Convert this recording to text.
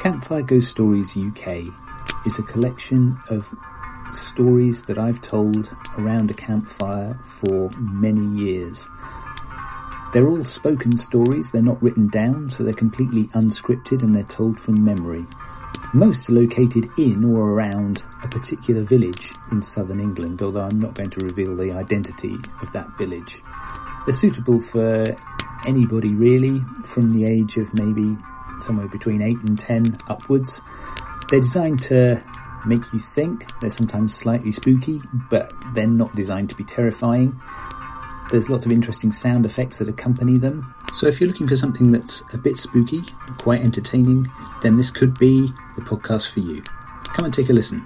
Campfire Ghost Stories UK is a collection of stories that I've told around a campfire for many years. They're all spoken stories, they're not written down, so they're completely unscripted and they're told from memory. Most are located in or around a particular village in southern England, although I'm not going to reveal the identity of that village. They're suitable for anybody really, from the age of maybe somewhere between 8 and 10 upwards. They're designed to make you think, they're sometimes slightly spooky, but they're not designed to be terrifying. There's lots of interesting sound effects that accompany them. So, if you're looking for something that's a bit spooky, quite entertaining, then this could be the podcast for you. Come and take a listen.